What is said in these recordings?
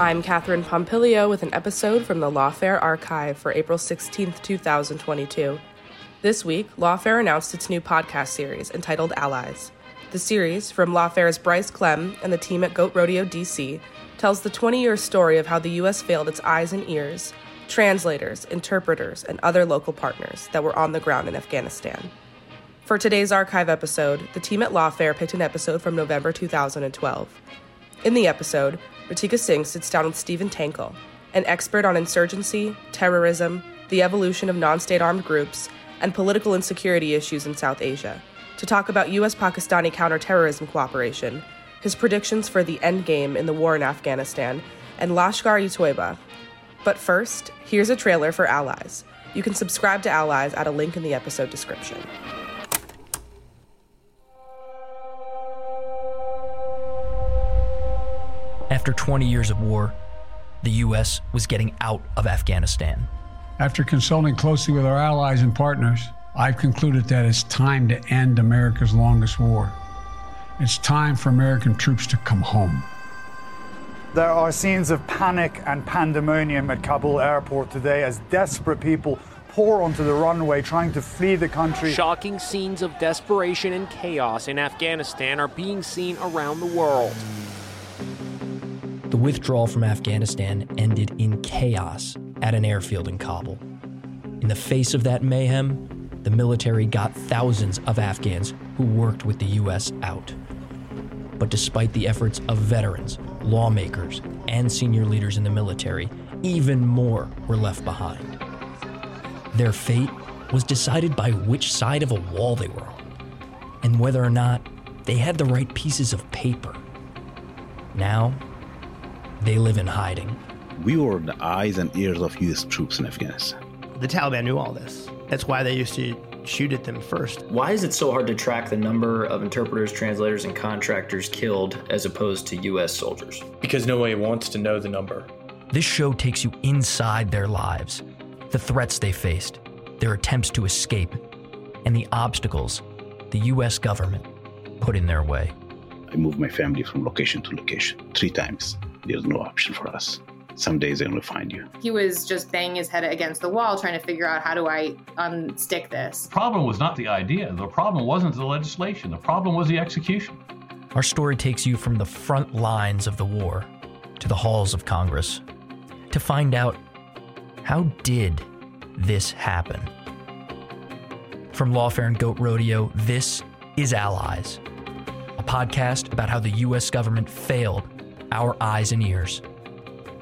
I'm Katherine Pompilio with an episode from the Lawfare Archive for April 16, 2022. This week, Lawfare announced its new podcast series entitled Allies. The series, from Lawfare's Bryce Klehm and the team at Goat Rodeo DC, tells the 20 year story of how the U.S. failed its eyes and ears, translators, interpreters, and other local partners that were on the ground in Afghanistan. For today's archive episode, the team at Lawfare picked an episode from November 2012. In the episode, Ritika Singh sits down with Stephen Tankel, an expert on insurgency, terrorism, the evolution of non state armed groups, and political insecurity issues in South Asia, to talk about U.S. Pakistani counterterrorism cooperation, his predictions for the endgame in the war in Afghanistan, and Lashkar e Taiba. But first, here's a trailer for Allies. You can subscribe to Allies at a link in the episode description. After 20 years of war, the U.S. was getting out of Afghanistan. After consulting closely with our allies and partners, I've concluded that it's time to end America's longest war. It's time for American troops to come home. There are scenes of panic and pandemonium at Kabul airport today as desperate people pour onto the runway trying to flee the country. Shocking scenes of desperation and chaos in Afghanistan are being seen around the world. The withdrawal from Afghanistan ended in chaos at an airfield in Kabul. In the face of that mayhem, the military got thousands of Afghans who worked with the U.S. out. But despite the efforts of veterans, lawmakers, and senior leaders in the military, even more were left behind. Their fate was decided by which side of a wall they were on, and whether or not they had the right pieces of paper. Now, they live in hiding. We were the eyes and ears of U.S. troops in Afghanistan. The Taliban knew all this. That's why they used to shoot at them first. Why is it so hard to track the number of interpreters, translators, and contractors killed as opposed to U.S. soldiers? Because nobody wants to know the number. This show takes you inside their lives, the threats they faced, their attempts to escape, and the obstacles the U.S. government put in their way. I moved my family from location to location three times. There's no option for us. Some days they're going to find you. He was just banging his head against the wall trying to figure out how do I unstick this. The problem was not the idea. The problem wasn't the legislation. The problem was the execution. Our story takes you from the front lines of the war to the halls of Congress to find out how did this happen? From Lawfare and Goat Rodeo, this is Allies, a podcast about how the U.S. government failed our eyes and ears,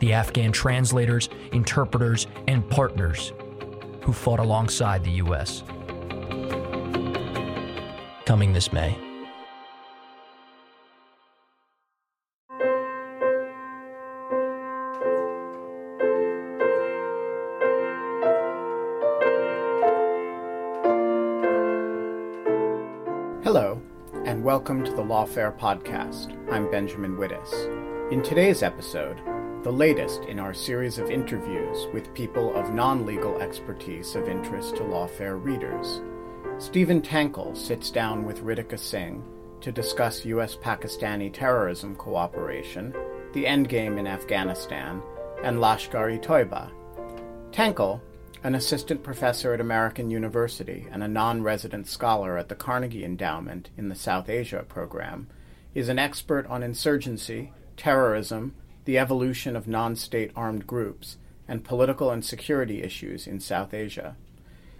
the Afghan translators, interpreters, and partners who fought alongside the U.S. Coming this May. Hello, and welcome to the Lawfare Podcast. I'm Benjamin Wittes. In today's episode, the latest in our series of interviews with people of non legal expertise of interest to Lawfare readers, Stephen Tankel sits down with Ritika Singh to discuss U.S. Pakistani terrorism cooperation, the endgame in Afghanistan, and Lashkar-e-Taiba. Tankel, an assistant professor at American University and a non resident scholar at the Carnegie Endowment in the South Asia program, is an expert on insurgency, terrorism, the evolution of non state armed groups, and political and security issues in South Asia.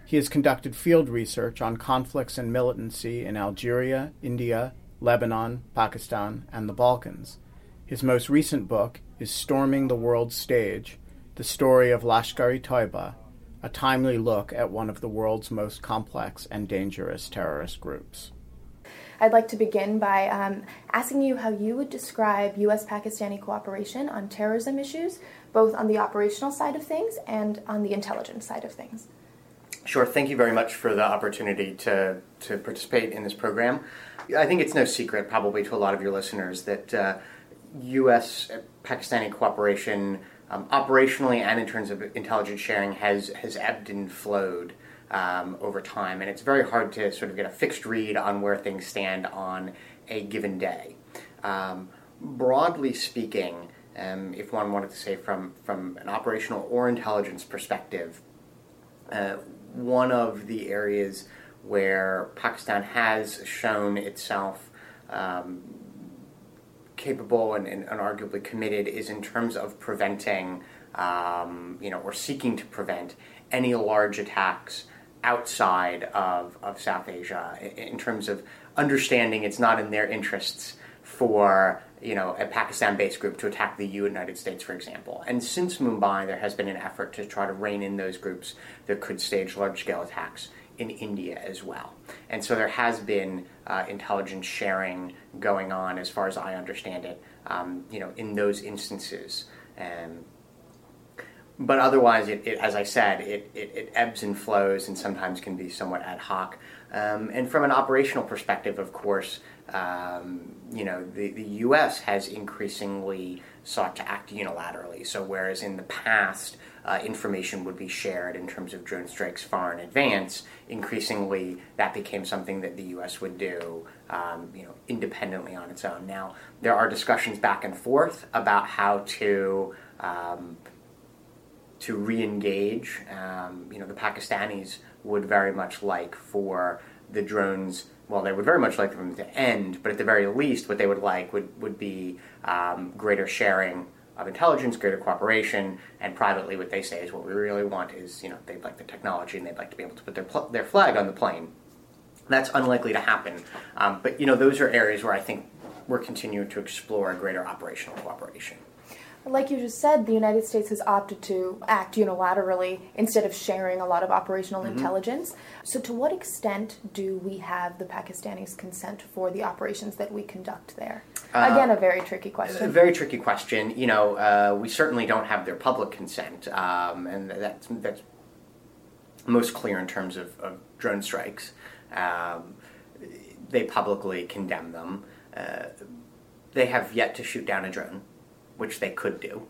He has conducted field research on conflicts and militancy in Algeria, India, Lebanon, Pakistan, and the Balkans. His most recent book is Storming the World Stage The Story of Lashkar-e-Taiba, a timely look at one of the world's most complex and dangerous terrorist groups. I'd like to begin by um, asking you how you would describe U.S. Pakistani cooperation on terrorism issues, both on the operational side of things and on the intelligence side of things. Sure. Thank you very much for the opportunity to, to participate in this program. I think it's no secret, probably to a lot of your listeners, that uh, U.S. Pakistani cooperation, um, operationally and in terms of intelligence sharing, has, has ebbed and flowed um, over time. And it's very hard to sort of get a fixed read on where things stand on a given day. Um, broadly speaking, um, if one wanted to say from, from an operational or intelligence perspective, uh, one of the areas where Pakistan has shown itself um, capable and, and, arguably committed is in terms of preventing, um, you know, or seeking to prevent any large attacks outside of, of South Asia in terms of understanding it's not in their interests for you know a Pakistan-based group to attack the United States, for example. And since Mumbai, there has been an effort to try to rein in those groups that could stage large-scale attacks in India as well. And so there has been uh, intelligence sharing going on, as far as I understand it, um, you know, in those instances. Um, but otherwise, it, it, as I said, it, it, ebbs and flows and sometimes can be somewhat ad hoc. Um, and from an operational perspective, of course, um, you know, the, the U.S. has increasingly sought to act unilaterally. So, whereas in the past, uh, information would be shared in terms of drone strikes far in advance, increasingly that became something that the U.S. would do, um, you know, independently on its own. Now, there are discussions back and forth about how to um, to re-engage. Um, you know, the Pakistanis would very much like for the drones well, they would very much like them to end, but at the very least, what they would like would, would be um, greater sharing of intelligence, greater cooperation, and privately, what they say is what we really want is, you know, they'd like the technology and they'd like to be able to put their, pl- their flag on the plane. That's unlikely to happen. Um, but, you know, those are areas where I think we're continuing to explore greater operational cooperation. Like you just said, the United States has opted to act unilaterally instead of sharing a lot of operational mm-hmm. intelligence. So, to what extent do we have the Pakistanis' consent for the operations that we conduct there? Uh, Again, a very tricky question. A very tricky question. You know, uh, we certainly don't have their public consent, um, and that's, that's most clear in terms of, of drone strikes. Um, they publicly condemn them. Uh, they have yet to shoot down a drone which they could do.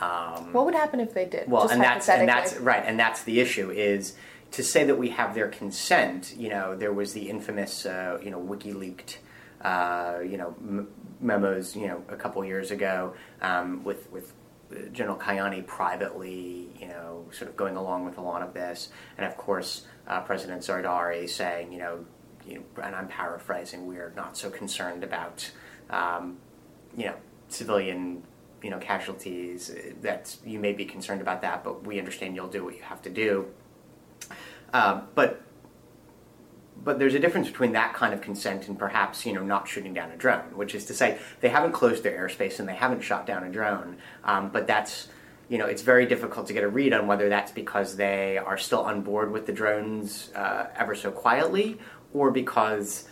Um, what would happen if they did? Well, and that's and that's right, and that's the issue is to say that we have their consent. You know, there was the infamous, uh, you know, WikiLeaked, uh, you know, m- memos, you know, a couple years ago um, with with General Kayani privately, you know, sort of going along with a lot of this, and of course, uh, President Zardari saying, you know, you know, and I'm paraphrasing, we're not so concerned about, um, you know, civilian you know casualties. That you may be concerned about that, but we understand you'll do what you have to do. Uh, but but there's a difference between that kind of consent and perhaps you know not shooting down a drone, which is to say they haven't closed their airspace and they haven't shot down a drone. Um, but that's you know it's very difficult to get a read on whether that's because they are still on board with the drones uh, ever so quietly or because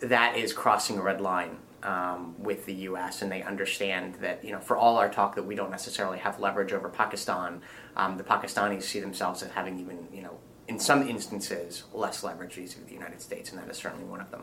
that is crossing a red line um, with the U.S. and they understand that you know for all our talk that we don't necessarily have leverage over Pakistan, um, the Pakistanis see themselves as having even you know in some instances less leverage vis-a-vis the United States, and that is certainly one of them.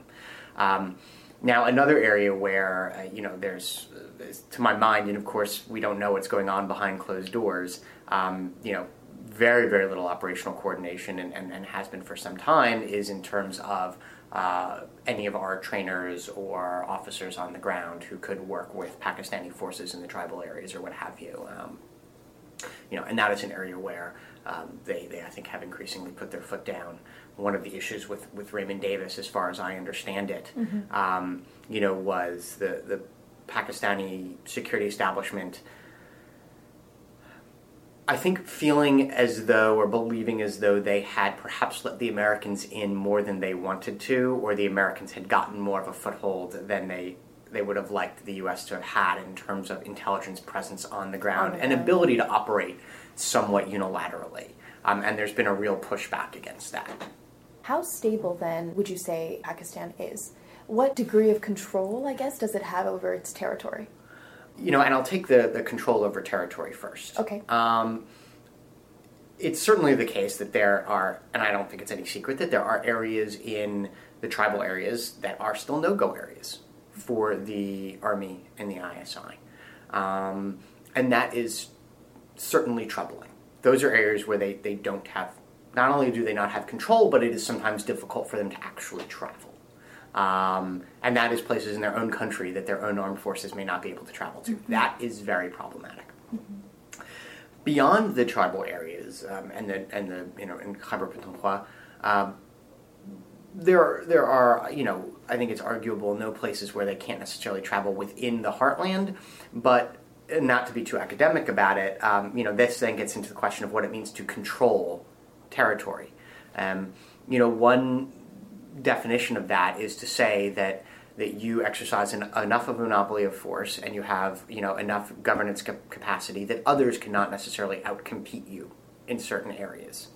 Um, now, another area where uh, you know there's, uh, to my mind, and of course we don't know what's going on behind closed doors. Um, you know, very very little operational coordination, and, and, and has been for some time, is in terms of uh, any of our trainers or officers on the ground who could work with Pakistani forces in the tribal areas or what have you. Um, you know, and that is an area where um, they, they, I think, have increasingly put their foot down. One of the issues with, with Raymond Davis, as far as I understand it, Mhm. um, you know, was the, the Pakistani security establishment. I think feeling as though or believing as though they had perhaps let the Americans in more than they wanted to, or the Americans had gotten more of a foothold than they they would have liked the U.S. to have had in terms of intelligence presence on the ground the and ability to operate somewhat unilaterally. Um, and there's been a real pushback against that. How stable then would you say Pakistan is? What degree of control, I guess, does it have over its territory? You know, and I'll take the, the control over territory first. Okay. Um, it's certainly the case that there are, and I don't think it's any secret, that there are areas in the tribal areas that are still no go areas for the Army and the ISI. Um, and that is certainly troubling. Those are areas where they, they don't have, not only do they not have control, but it is sometimes difficult for them to actually travel. Um, and that is places in their own country that their own armed forces may not be able to travel to. That is very problematic. Beyond the tribal areas um, and the and the you know in Khyber Pakhtunkhwa, um, there are, there are you know I think it's arguable no places where they can't necessarily travel within the heartland, but not to be too academic about it, um, you know this then gets into the question of what it means to control territory. Um, you know one definition of that is to say that that you exercise an, enough of a monopoly of force and you have you know enough governance cap- capacity that others cannot necessarily outcompete you in certain areas.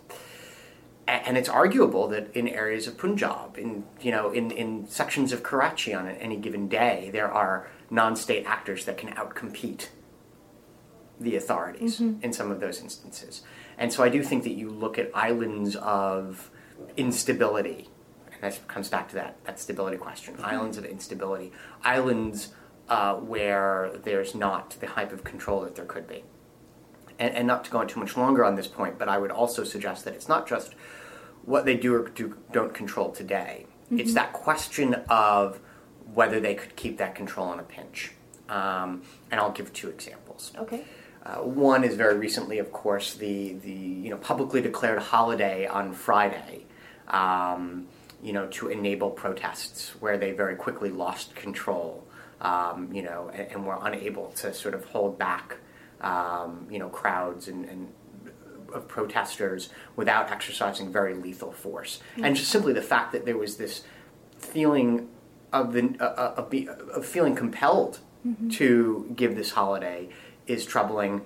A- And it's arguable that in areas of Punjab, in you know, in, in sections of Karachi on any given day, there are non-state actors that can outcompete the authorities Mhm. in some of those instances. And so I do think that you look at islands of instability, that comes back to that, that stability question islands of instability, islands uh, where there's not the type of control that there could be. And, and not to go on too much longer on this point, but I would also suggest that it's not just what they do or do, don't control today. It's Mhm. that question of whether they could keep that control on a pinch. Um, and I'll give two examples. Okay. Uh, one is very recently, of course, the the you know publicly declared holiday on Friday, um, you know, to enable protests where they very quickly lost control, um, you know, and, and were unable to sort of hold back, um, you know, crowds and, and of protesters without exercising very lethal force, and just simply the fact that there was this feeling of the uh, uh, of, be, of feeling compelled Mhm. to give this holiday is troubling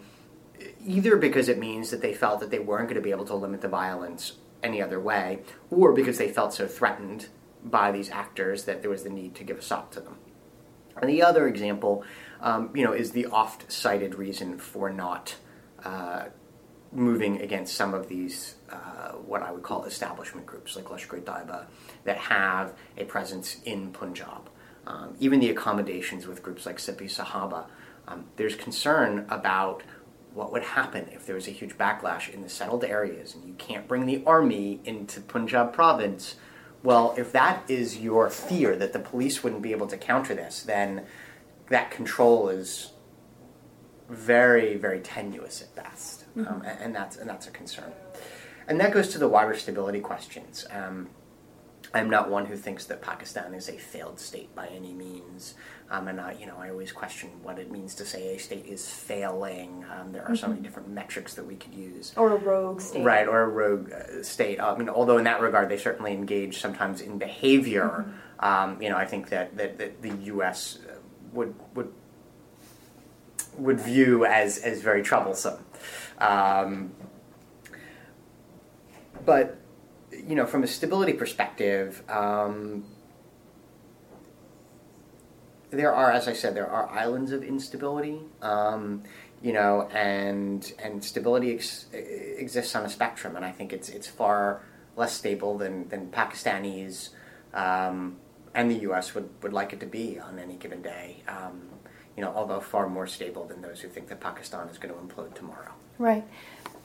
either because it means that they felt that they weren't going to be able to limit the violence any other way or because they felt so threatened by these actors that there was the need to give a stop to them and the other example um, you know is the oft cited reason for not uh, moving against some of these uh, what I would call establishment groups like Lashkar-e-Taiba that have a presence in Punjab. Um, even the accommodations with groups like Sipah-e-Sahaba, um, there's concern about what would happen if there was a huge backlash in the settled areas and you can't bring the army into Punjab province. Well, if that is your fear that the police wouldn't be able to counter this, then that control is very, very tenuous at best, um, Mhm. and, and that's and that's a concern. And that goes to the wider stability questions. Um, I'm not one who thinks that Pakistan is a failed state by any means, um, and I, you know I always question what it means to say a state is failing. Um, there are so many Mhm. different metrics that we could use. Or a rogue state. Right, or a rogue uh, state. I mean, although in that regard they certainly engage sometimes in behavior. Um, you know, I think that, that, that the U.S. would would would view as as very troublesome. Um, but you know, from a stability perspective, um, there are, as I said, there are islands of instability. Um, you know, and and stability ex- exists on a spectrum, and I think it's it's far less stable than than Pakistanis um, and the U.S. would, would like it to be on any given day. Um, you know, although far more stable than those who think that Pakistan is going to implode tomorrow. Right.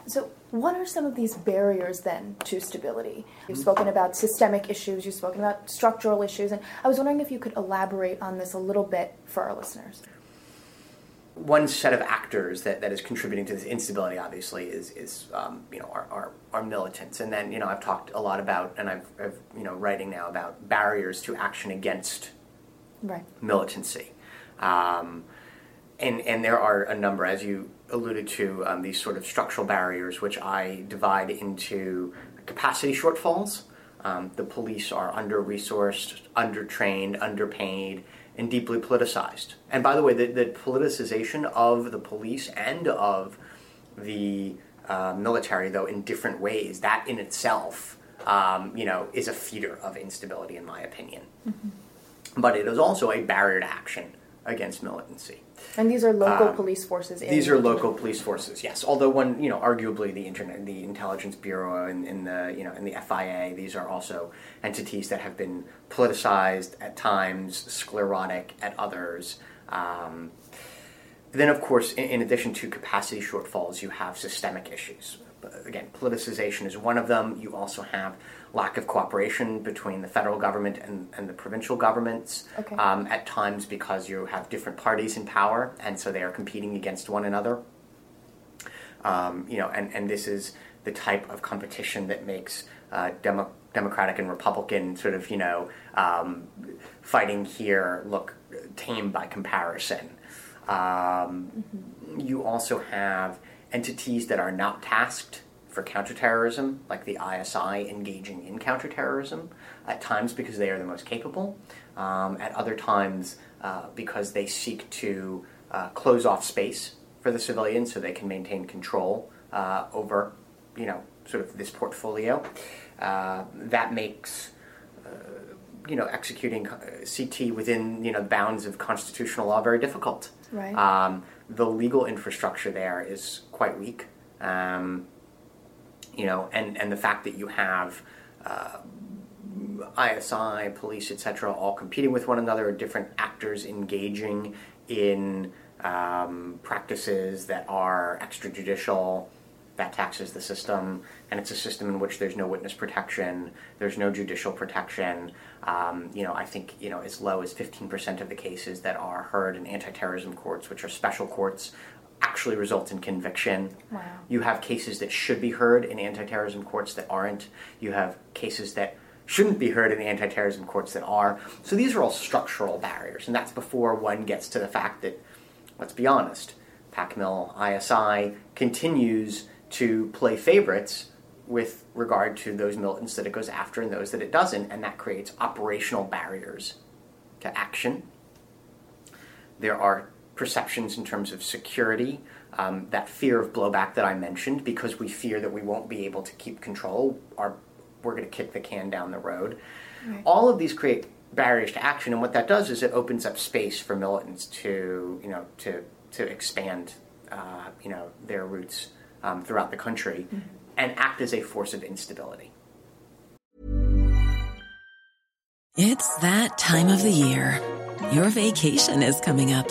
So, what are some of these barriers then to stability? You've Mm-hmm. spoken about systemic issues, you've spoken about structural issues, and I was wondering if you could elaborate on this a little bit for our listeners. one set of actors that, that is contributing to this instability, obviously, is is um, you know our, our, our militants, and then you know I've talked a lot about, and I've, I've you know writing now about barriers to action against right. militancy, um, and and there are a number, as you alluded to, um, these sort of structural barriers, which I divide into capacity shortfalls. Um, the police are under resourced, under undertrained, underpaid, and deeply politicized. And by the way, the, the politicization of the police and of the uh, military, though, in different ways, that in itself, um, you know, is a feeder of instability, in my opinion. Mm-hmm. But it is also a barrier to action against militancy. And these are local Um, police forces. These are local police forces, yes. Although one, you know, arguably the internet, the Intelligence Bureau, and, and the, you know, and the FIA, these are also entities that have been politicized at times, sclerotic at others. Um, then, of course, in, in addition to capacity shortfalls, you have systemic issues. Again, politicization is one of them. You also have lack of cooperation between the federal government and, and the provincial governments Okay. um, at times because you have different parties in power, and so they are competing against one another. Um, you know, and, and this is the type of competition that makes uh, Demo- Democratic and Republican sort of, you know, um, fighting here look tame by comparison. Um, You also have entities that are not tasked for counterterrorism, like the ISI engaging in counterterrorism, at times because they are the most capable, um, at other times uh, because they seek to uh, close off space for the civilians so they can maintain control uh, over, you know, sort of this portfolio. Uh, that makes uh, you know executing uh, CT within you know bounds of constitutional law very difficult. Right. Um, the legal infrastructure there is quite weak. Um, you know, and, and the fact that you have uh, ISI, police, etc., all competing with one another, different actors engaging in um, practices that are extrajudicial, that taxes the system, and it's a system in which there's no witness protection, there's no judicial protection. Um, you know, I think you know as low as 15% of the cases that are heard in anti-terrorism courts, which are special courts, actually result in conviction. Wow. You have cases that should be heard in anti-terrorism courts that aren't. You have cases that shouldn't be heard in anti-terrorism courts that are. So these are all structural barriers, and that's before one gets to the fact that, let's be honest, PACMIL ISI continues to play favorites with regard to those militants that it goes after and those that it doesn't, and that creates operational barriers to action. There are perceptions in terms of security, um, that fear of blowback that I mentioned, because we fear that we won't be able to keep control, or we're going to kick the can down the road. Right. All of these create barriers to action, and what that does is it opens up space for militants to, you know, to to expand, uh, you know, their roots um, throughout the country and act as a force of instability. It's that time of the year. Your vacation is coming up.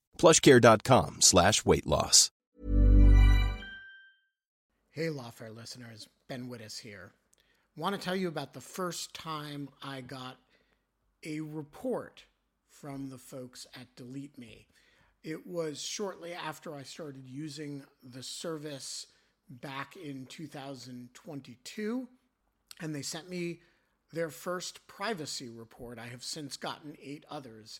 plushcare.com slash weight loss. Hey, Lawfare listeners, Ben Wittes here. Want to tell you about the first time I got a report from the folks at Delete Me. It was shortly after I started using the service back in 2022, and they sent me their first privacy report. I have since gotten eight others,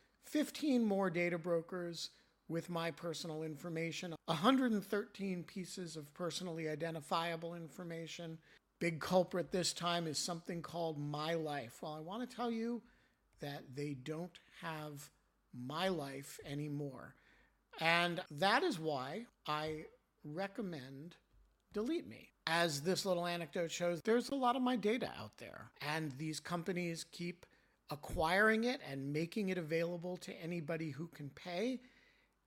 15 more data brokers with my personal information, 113 pieces of personally identifiable information, Big culprit this time is something called My Life. Well, I want to tell you that they don't have My Life anymore. And that is why I recommend Delete Me. As this little anecdote shows, there's a lot of my data out there, and these companies keep acquiring it and making it available to anybody who can pay.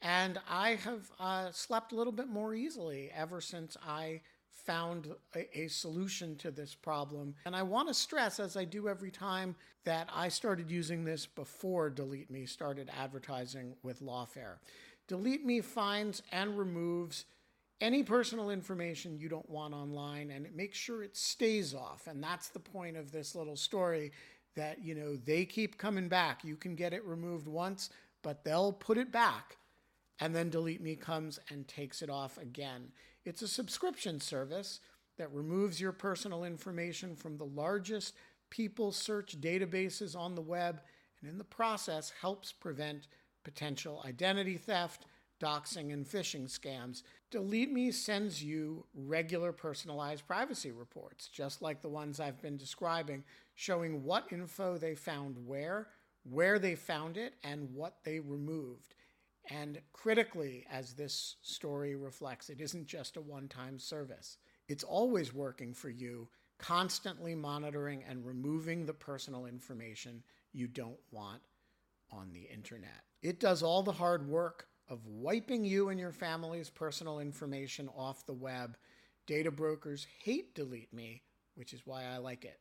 And I have uh, slept a little bit more easily ever since I found a, a, solution to this problem. And I want to stress, as I do every time, that I started using this before Delete Me started advertising with Lawfare. Delete Me finds and removes any personal information you don't want online and it makes sure it stays off. And that's the point of this little story that, you know, they keep coming back. You can get it removed once, but they'll put it back and then Delete Me comes and takes it off again. It's a subscription service that removes your personal information from the largest people search databases on the web and in the process helps prevent potential identity theft, doxing, and phishing scams. Delete Me sends you regular personalized privacy reports, just like the ones I've been describing, showing what info they found where, where they found it, and what they removed. And critically, as this story reflects, it isn't just a one time service. It's always working for you, constantly monitoring and removing the personal information you don't want on the internet. It does all the hard work of wiping you and your family's personal information off the web. Data brokers hate Delete Me, which is why I like it.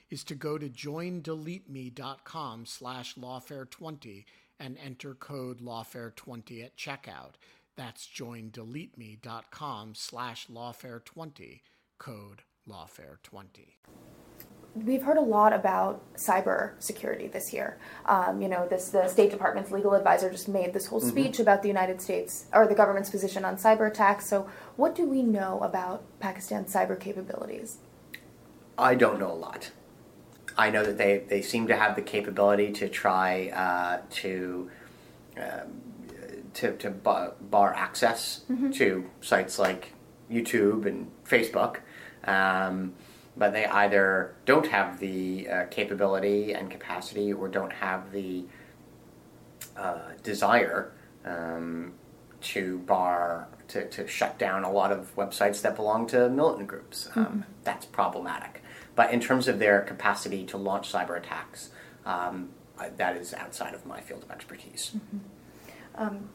is to go to joindeleteme.com slash lawfare20 and enter code lawfare20 at checkout. That's joindeleteme.com slash lawfare20, code lawfare20. We've heard a lot about cyber security this year. Um, you know, this the State Department's legal advisor just made this whole mm-hmm. speech mm-hmm. about the United States or the government's position on cyber attacks. So, what do we know about Pakistan's cyber capabilities? I don't know a lot. I know that they, they seem to have the capability to try uh, to, um, to to bar, access mm-hmm. to sites like YouTube and Facebook, um, but they either don't have the uh, capability and capacity or don't have the uh, desire um, to bar to, to shut down a lot of websites that belong to militant groups. Um, mm-hmm. That's problematic. But in terms of their capacity to launch cyber attacks, um, that is outside of my field of expertise. Mm-hmm. Um,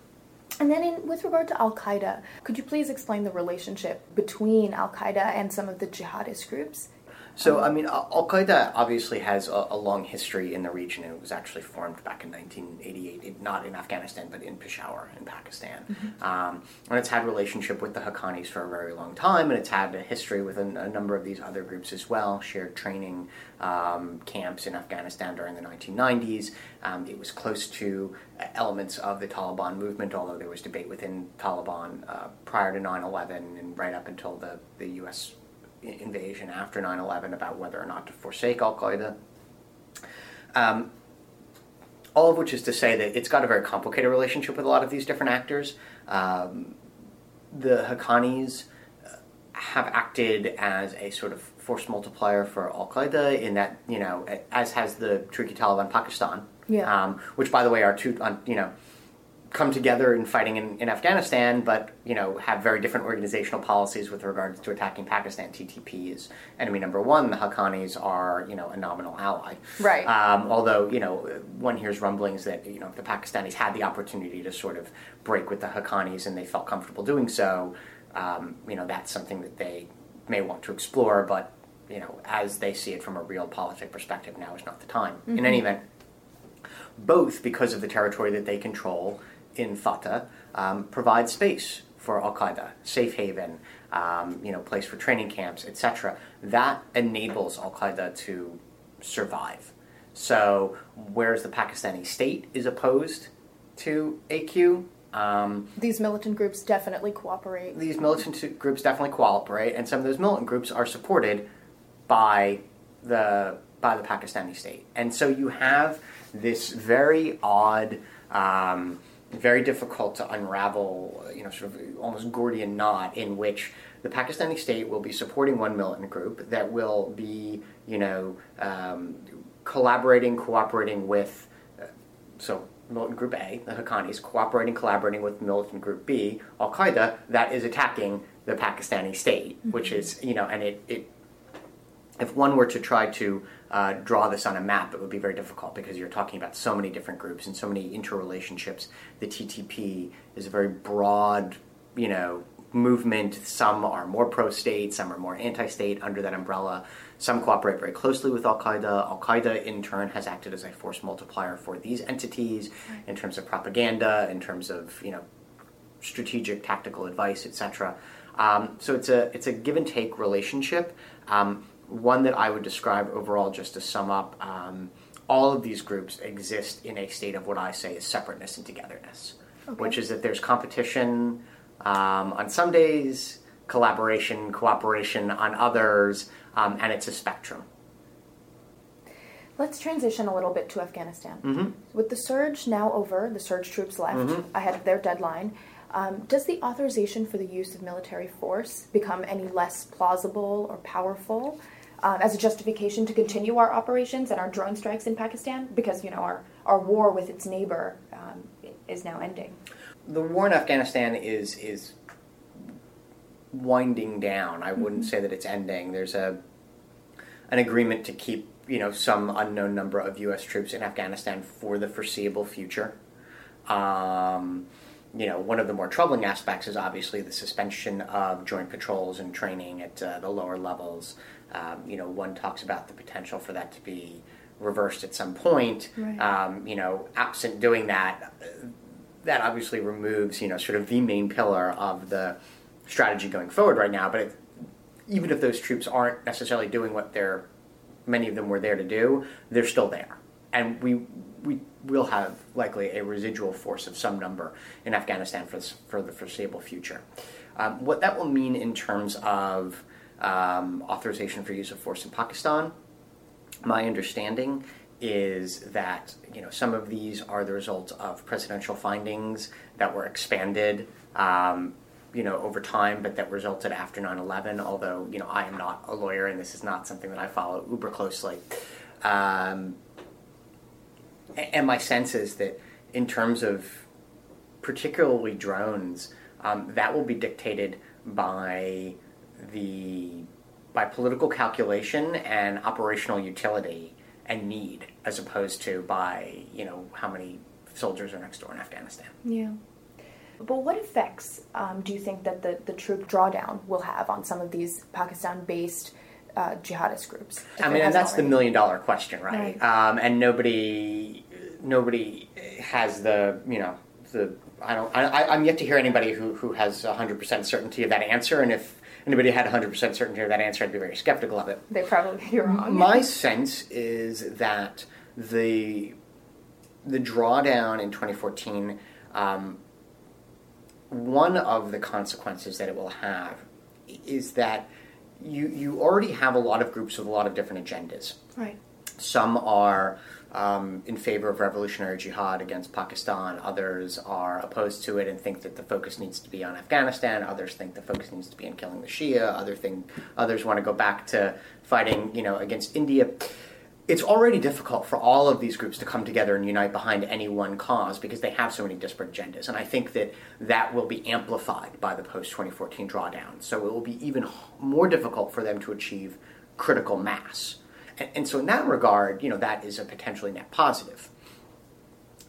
and then, in, with regard to Al Qaeda, could you please explain the relationship between Al Qaeda and some of the jihadist groups so, I mean, Al Qaeda obviously has a, a, long history in the region. It was actually formed back in 1988, not in Afghanistan, but in Peshawar in Pakistan. Mm-hmm. Um, and it's had relationship with the Haqqanis for a very long time, and it's had a history with a, a number of these other groups as well. Shared training um, camps in Afghanistan during the 1990s. Um, it was close to elements of the Taliban movement, although there was debate within Taliban uh, prior to 9/11 and right up until the the U.S invasion after 9 11 about whether or not to forsake Al Qaeda. Um, all of which is to say that it's got a very complicated relationship with a lot of these different actors. Um, the Haqqanis uh, have acted as a sort of force multiplier for Al Qaeda in that, you know, as has the Tehrik Taliban Pakistan, Yeah. um, which, by the way, are two, um, you know, come together in fighting in, in Afghanistan, but you know have very different organizational policies with regards to attacking Pakistan. TTP is enemy number one. The Haqqanis are you know a nominal ally. Right. Um, although you know one hears rumblings that you know if the Pakistanis had the opportunity to sort of break with the Haqqanis and they felt comfortable doing so. Um, you know that's something that they may want to explore, but you know as they see it from a real politic perspective, now is not the time. In Mhm. any event, both because of the territory that they control in FATA, um, provide space for Al Qaeda, safe haven, um, you know, place for training camps, etc. That enables Al Qaeda to survive. So, whereas the Pakistani state is opposed to AQ, um, These militant groups definitely cooperate. these militant groups definitely cooperate, and some of those militant groups are supported by the by the Pakistani state. And so you have this very odd, um, very difficult to unravel, you know, sort of almost Gordian knot in which the Pakistani state will be supporting one militant group that will be, you know, um, collaborating, cooperating with. Uh, so militant group A, the Haqqanis, cooperating, collaborating with militant group B, Al Qaeda, that is attacking the Pakistani state, which is, you know, and it, it if one were to try to uh, draw this on a map, it would be very difficult because you're talking about so many different groups and so many interrelationships. The TTP is a very broad, you know, movement. Some are more pro-state, some are more anti-state under that umbrella. Some cooperate very closely with Al Qaeda. Al Qaeda, in turn, has acted as a force multiplier for these entities in terms of propaganda, in terms of you know strategic tactical advice, etc. Um, so it's a it's a give and take relationship. Um, one that I would describe overall, just to sum up, um, all of these groups exist in a state of what I say is separateness and togetherness, Okay. which is that there's competition um, on some days, collaboration, cooperation on others, um, and it's a spectrum. Let's transition a little bit to Afghanistan. Mhm. With the surge now over, the surge troops left Mhm. ahead of their deadline. Um, does the authorization for the use of military force become any less plausible or powerful um, as a justification to continue our operations and our drone strikes in Pakistan? Because you know our our war with its neighbor um, is now ending. the war in Afghanistan is is winding down. I wouldn't Mhm. say that it's ending. There's a an agreement to keep you know some unknown number of U.S. troops in Afghanistan for the foreseeable future. Um, you know, one of the more troubling aspects is obviously the suspension of joint patrols and training at uh, the lower levels. Um, you know, one talks about the potential for that to be reversed at some point. Right. Um, you know, absent doing that, that obviously removes, you know, sort of the main pillar of the strategy going forward right now. But it, even if those troops aren't necessarily doing what they're, many of them were there to do, they're still there, and we we will have likely a residual force of some number in Afghanistan for, this, for the foreseeable future. Um, what that will mean in terms of um, authorization for use of force in Pakistan, my understanding is that you know some of these are the result of presidential findings that were expanded um, you know over time but that resulted after 9-11 although you know i am not a lawyer and this is not something that i follow uber closely um, and my sense is that in terms of particularly drones um, that will be dictated by the by political calculation and operational utility and need as opposed to by you know how many soldiers are next door in afghanistan Yeah. But what effects um, do you think that the, the troop drawdown will have on some of these Pakistan-based uh, jihadist groups? I mean, and that's the million dollar question, right? Right. Um, and nobody, nobody has the, you know, the. I don't. I, I'm yet to hear anybody who who has 100 percent certainty of that answer. And if anybody had 100 percent certainty of that answer, I'd be very skeptical of it. They probably be wrong. My sense is that the the drawdown in 2014. Um, one of the consequences that it will have is that you you already have a lot of groups with a lot of different agendas. Right. Some are um, in favor of revolutionary jihad against Pakistan. Others are opposed to it and think that the focus needs to be on Afghanistan. Others think the focus needs to be on killing the Shia. Other think others want to go back to fighting, you know, against India. It's already difficult for all of these groups to come together and unite behind any one cause because they have so many disparate agendas. And I think that that will be amplified by the post 2014 drawdown. So it will be even more difficult for them to achieve critical mass. And, and so in that regard, you know, that is a potentially net positive.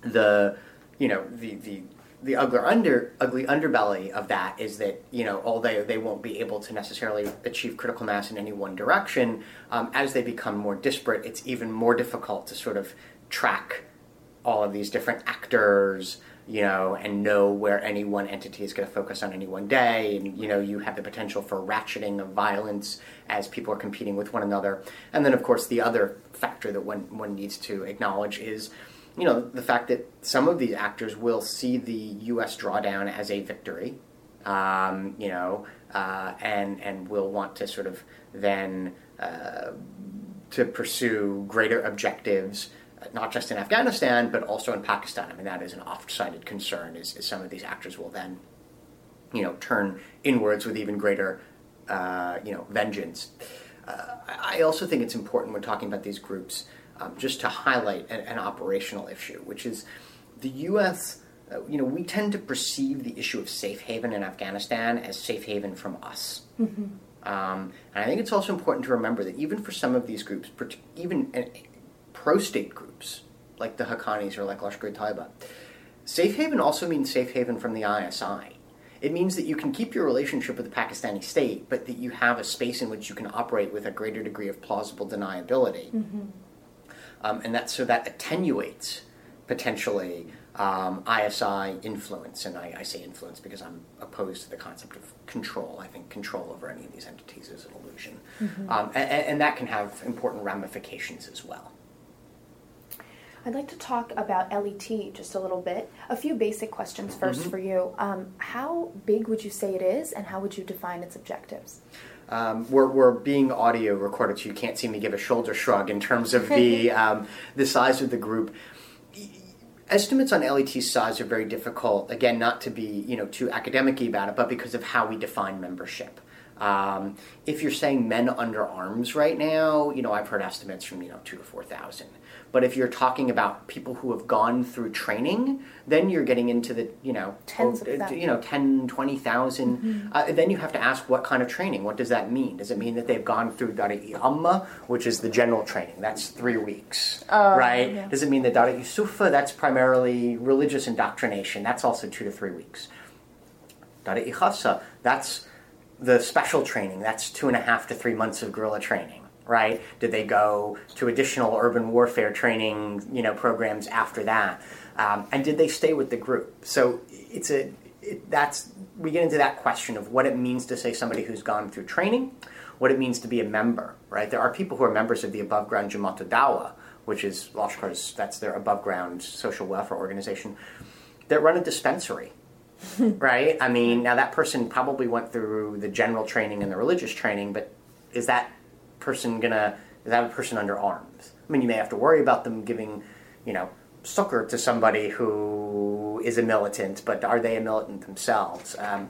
The, you know, the, the, the ugly under ugly underbelly of that is that you know although they won't be able to necessarily achieve critical mass in any one direction, um, as they become more disparate, it's even more difficult to sort of track all of these different actors, you know, and know where any one entity is going to focus on any one day. And, you know, you have the potential for ratcheting of violence as people are competing with one another. And then, of course, the other factor that one, one needs to acknowledge is, you know, the fact that some of these actors will see the U.S. drawdown as a victory, um, you know, uh, and, and will want to sort of then uh, to pursue greater objectives not just in Afghanistan, but also in Pakistan. I mean, that is an oft-cited concern. Is, is some of these actors will then, you know, turn inwards with even greater, uh, you know, vengeance. Uh, I also think it's important when talking about these groups um, just to highlight an, an, operational issue, which is the U.S. Uh, you know, we tend to perceive the issue of safe haven in Afghanistan as safe haven from us. Mm-hmm. Um, and I think it's also important to remember that even for some of these groups, even pro-state groups like the Haqqanis or like Lashkar-e-Taiba. Safe haven also means safe haven from the ISI. It means that you can keep your relationship with the Pakistani state, but that you have a space in which you can operate with a greater degree of plausible deniability. Mm-hmm. Um, and that so that attenuates potentially um, ISI influence. And I, I, say influence because I'm opposed to the concept of control. I think control over any of these entities is an illusion. Mm-hmm. Um, and, and that can have important ramifications as well. I'd like to talk about LET just a little bit. A few basic questions 1st mm-hmm. for you. Um, how big would you say it is, and how would you define its objectives? Um, we're, we're being audio recorded, so you can't see me give a shoulder shrug in terms of the um, the size of the group. Estimates on LET's size are very difficult. Again, not to be you know too academic about it, but because of how we define membership. Um, if you're saying men under arms right now, you know I've heard estimates from you know two to four thousand. But if you're talking about people who have gone through training, then you're getting into the, you know, tens of you know, 10, 20,000. Mm-hmm. Uh, then you have to ask what kind of training? What does that mean? Does it mean that they've gone through Dari Amma, which is the general training? That's three weeks, uh, right? Yeah. Does it mean that Dari Yusufa, that's primarily religious indoctrination? That's also two to three weeks. Dari Ikhasa, that's the special training. That's two and a half to three months of guerrilla training right? Did they go to additional urban warfare training, you know, programs after that? Um, and did they stay with the group? So it's a it, that's we get into that question of what it means to say somebody who's gone through training, what it means to be a member, right? There are people who are members of the above ground Jamaat Dawa, which is Lashkar's that's their above ground social welfare organization, that run a dispensary. right? I mean, now that person probably went through the general training and the religious training, but is that person gonna is that a person under arms? I mean, you may have to worry about them giving, you know, succor to somebody who is a militant, but are they a militant themselves? Um,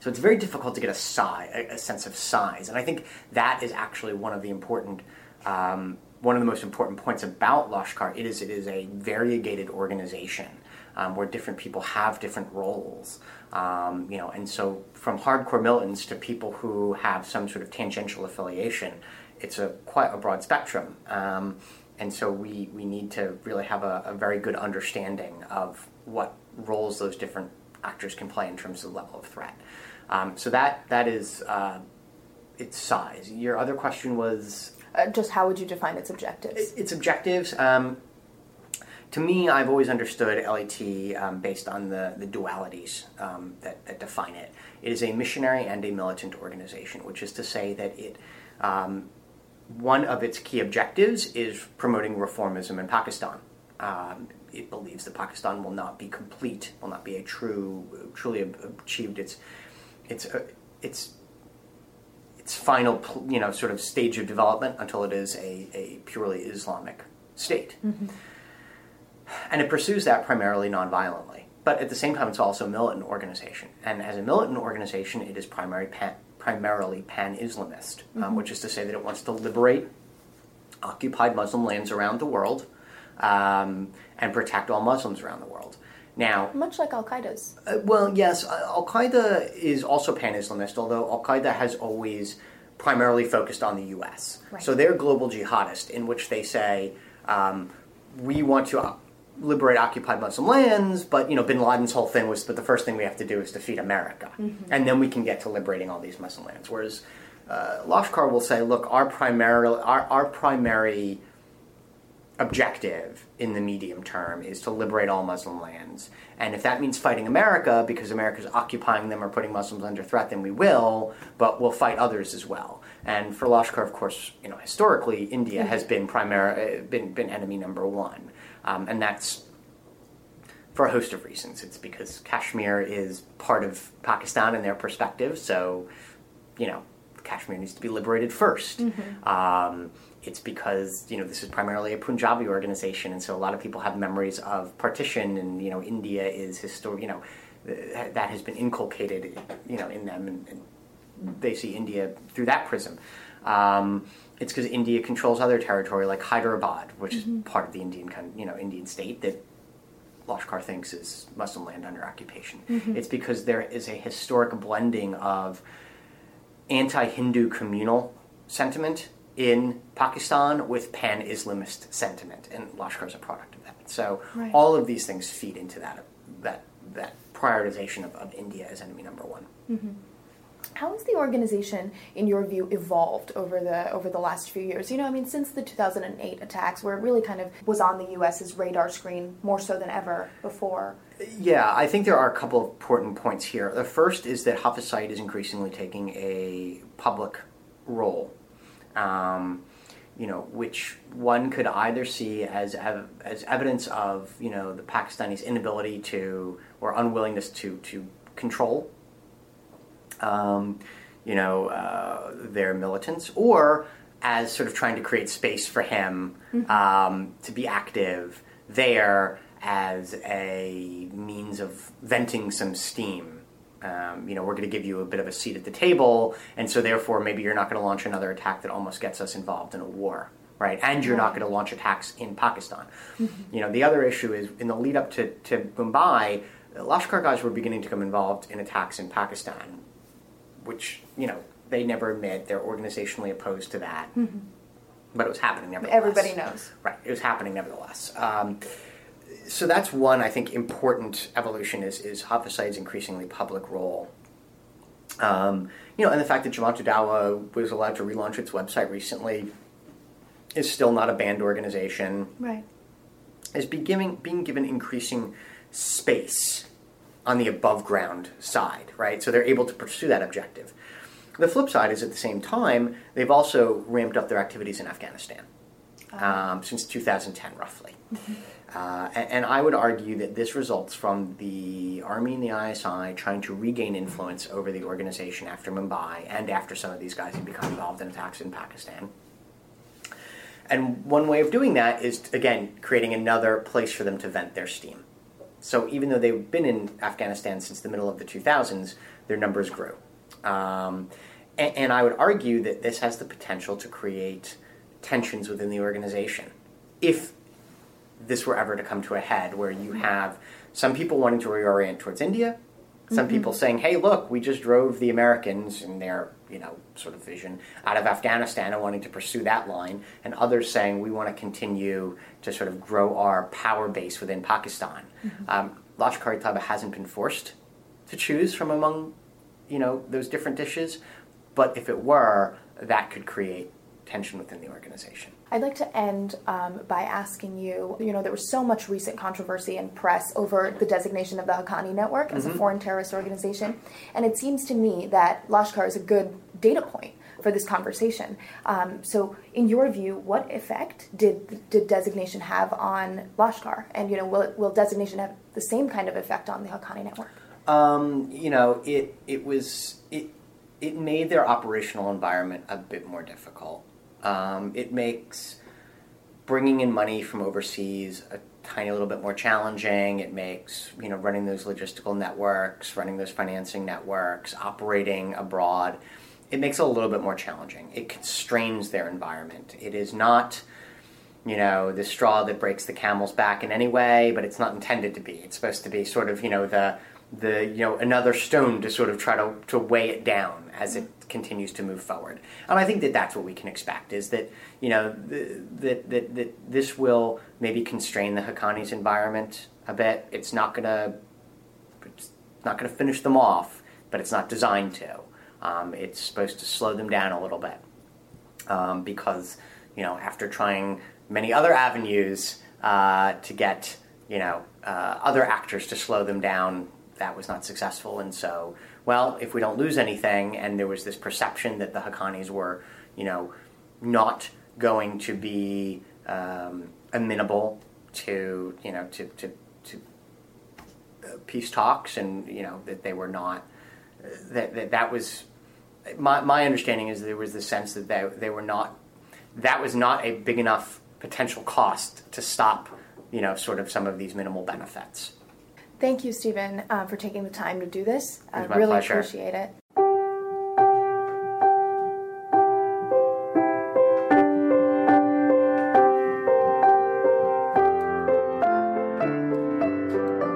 so it's very difficult to get a size, a sense of size, and I think that is actually one of the important, um, one of the most important points about Lashkar. It is it is a variegated organization um, where different people have different roles. Um, you know, and so from hardcore militants to people who have some sort of tangential affiliation, it's a quite a broad spectrum. Um, and so we, we need to really have a, a, very good understanding of what roles those different actors can play in terms of the level of threat. Um, so that that is uh, its size. Your other question was uh, just how would you define its objectives? Its objectives. Um, to me, I've always understood LET um, based on the, the dualities um, that, that, define it. It is a missionary and a militant organization, which is to say that it um, one of its key objectives is promoting reformism in Pakistan. Um, it believes that Pakistan will not be complete, will not be a true, truly achieved its its uh, its its final, you know, sort of stage of development until it is a, a purely Islamic state. And it pursues that primarily nonviolently. But at the same time, it's also a militant organization. And as a militant organization, it is primary pan, primarily pan Islamist, um, Mhm. which is to say that it wants to liberate occupied Muslim lands around the world um, and protect all Muslims around the world. Now, Much like Al Qaeda's. uh, well, yes, uh, Al Qaeda is also pan Islamist, although Al Qaeda has always primarily focused on the U.S. Right. So they're global jihadist, in which they say um, we want to liberate occupied Muslim lands, but you know, Bin Laden's whole thing was, but the first thing we have to do is defeat America, Mhm. and then we can get to liberating all these Muslim lands. Whereas uh, Lashkar will say, look, our primary our, our primary objective in the medium term is to liberate all Muslim lands. And if that means fighting America because America's occupying them or putting Muslims under threat, then we will, but we'll fight others as well. And for Lashkar, of course, you know, historically, India has been primary, uh, been, been enemy number one. Um, and that's for a host of reasons. It's because Kashmir is part of Pakistan in their perspective, so, you know, Kashmir needs to be liberated 1st Um, it's because you know this is primarily a Punjabi organization, and so a lot of people have memories of partition, and you know India is historic. You know th- that has been inculcated, you know, in them, and, and they see India through that prism. Um, it's because India controls other territory like Hyderabad, which Mhm. is part of the Indian, coun- you know, Indian state that Lashkar thinks is Muslim land under occupation. Mhm. It's because there is a historic blending of anti-Hindu communal sentiment in Pakistan with pan-Islamist sentiment, and Lashkar is a product of that. So Right. all of these things feed into that that that prioritization of, of India as enemy number one. Mhm. How has the organization, in your view, evolved over the over the last few years? You know, I mean, since the 2008 attacks, where it really kind of was on the U.S.'s radar screen more so than ever before. Yeah, I think there are a couple of important points here. The first is that Hafiz Saeed is increasingly taking a public role, um, you know, which one could either see as as evidence of you know the Pakistanis' inability to or unwillingness to to control, um, you know, uh, their militants, or as sort of trying to create space for him Mhm. um, to be active there as a means of venting some steam. Um, you know, we're going to give you a bit of a seat at the table, and so therefore maybe you're not going to launch another attack that almost gets us involved in a war, right? And you're not going to launch attacks in Pakistan. You know, the other issue is in the lead up to, to Mumbai, Lashkar guys were beginning to come involved in attacks in Pakistan, which, you know, they never admit they're organizationally opposed to that, Mhm. but it was happening nevertheless. Everybody knows. Right, it was happening nevertheless. Um, so that's one, I think, important evolution is, is Hafiz increasingly public role. Um, you know, and the fact that Jamaat Dawa was allowed to relaunch its website recently is still not a banned organization Right. is be giving, being given increasing space on the above ground side, right? So they're able to pursue that objective. The flip side is at the same time, they've also ramped up their activities in Afghanistan um, since 2010, roughly. Uh, and, and I would argue that this results from the Army and the ISI trying to regain influence over the organization after Mumbai and after some of these guys had become involved in attacks in Pakistan. And one way of doing that is, again, creating another place for them to vent their steam. So even though they've been in Afghanistan since the middle of the 2000s, their numbers grew. Um, and, and I would argue that this has the potential to create tensions within the organization. If this were ever to come to a head, where you have some people wanting to reorient towards India, some Mhm. people saying, "Hey, look, we just drove the Americans in their, you know, sort of vision out of Afghanistan and wanting to pursue that line," and others saying, "We want to continue to sort of grow our power base within Pakistan." Um, Lashkar-e-Taiba hasn't been forced to choose from among, you know, those different dishes, but if it were, that could create tension within the organization. I'd like to end um, by asking you you know, there was so much recent controversy and press over the designation of the Haqqani Network as a Mhm. foreign terrorist organization. And it seems to me that Lashkar is a good data point for this conversation. Um, so, in your view, what effect did did designation have on Lashkar? And you know, will, will designation have the same kind of effect on the Haqqani Network? Um, you know, it it was it it made their operational environment a bit more difficult. Um, it makes bringing in money from overseas a tiny little bit more challenging. It makes you know running those logistical networks, running those financing networks, operating abroad. It makes it a little bit more challenging. It constrains their environment. It is not you know the straw that breaks the camel's back in any way, but it's not intended to be. It's supposed to be sort of you know the the you know another stone to sort of try to, to weigh it down as it continues to move forward. And I think that that's what we can expect is that you know that that, that this will maybe constrain the Haqqanis environment a bit. It's not gonna it's not gonna finish them off, but it's not designed to. Um, it's supposed to slow them down a little bit um, because you know after trying many other avenues uh, to get you know uh, other actors to slow them down that was not successful. And so, well, if we don't lose anything, and there was this perception that the Haqqanis were, you know, not going to be um, amenable to, you know, to, to, to uh, peace talks, and you know that they were not, that that, that was. My, my understanding is there was the sense that they, they were not that was not a big enough potential cost to stop you know sort of some of these minimal benefits Thank you, Stephen, uh, for taking the time to do this. I really pleasure. appreciate it.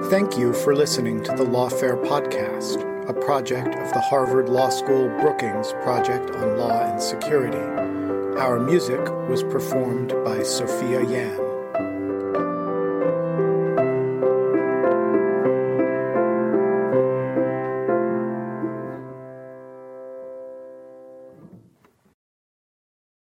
Thank you for listening to the Lawfare Podcast, a project of the Harvard Law School Brookings Project on Law and Security. Our music was performed by Sophia Yan.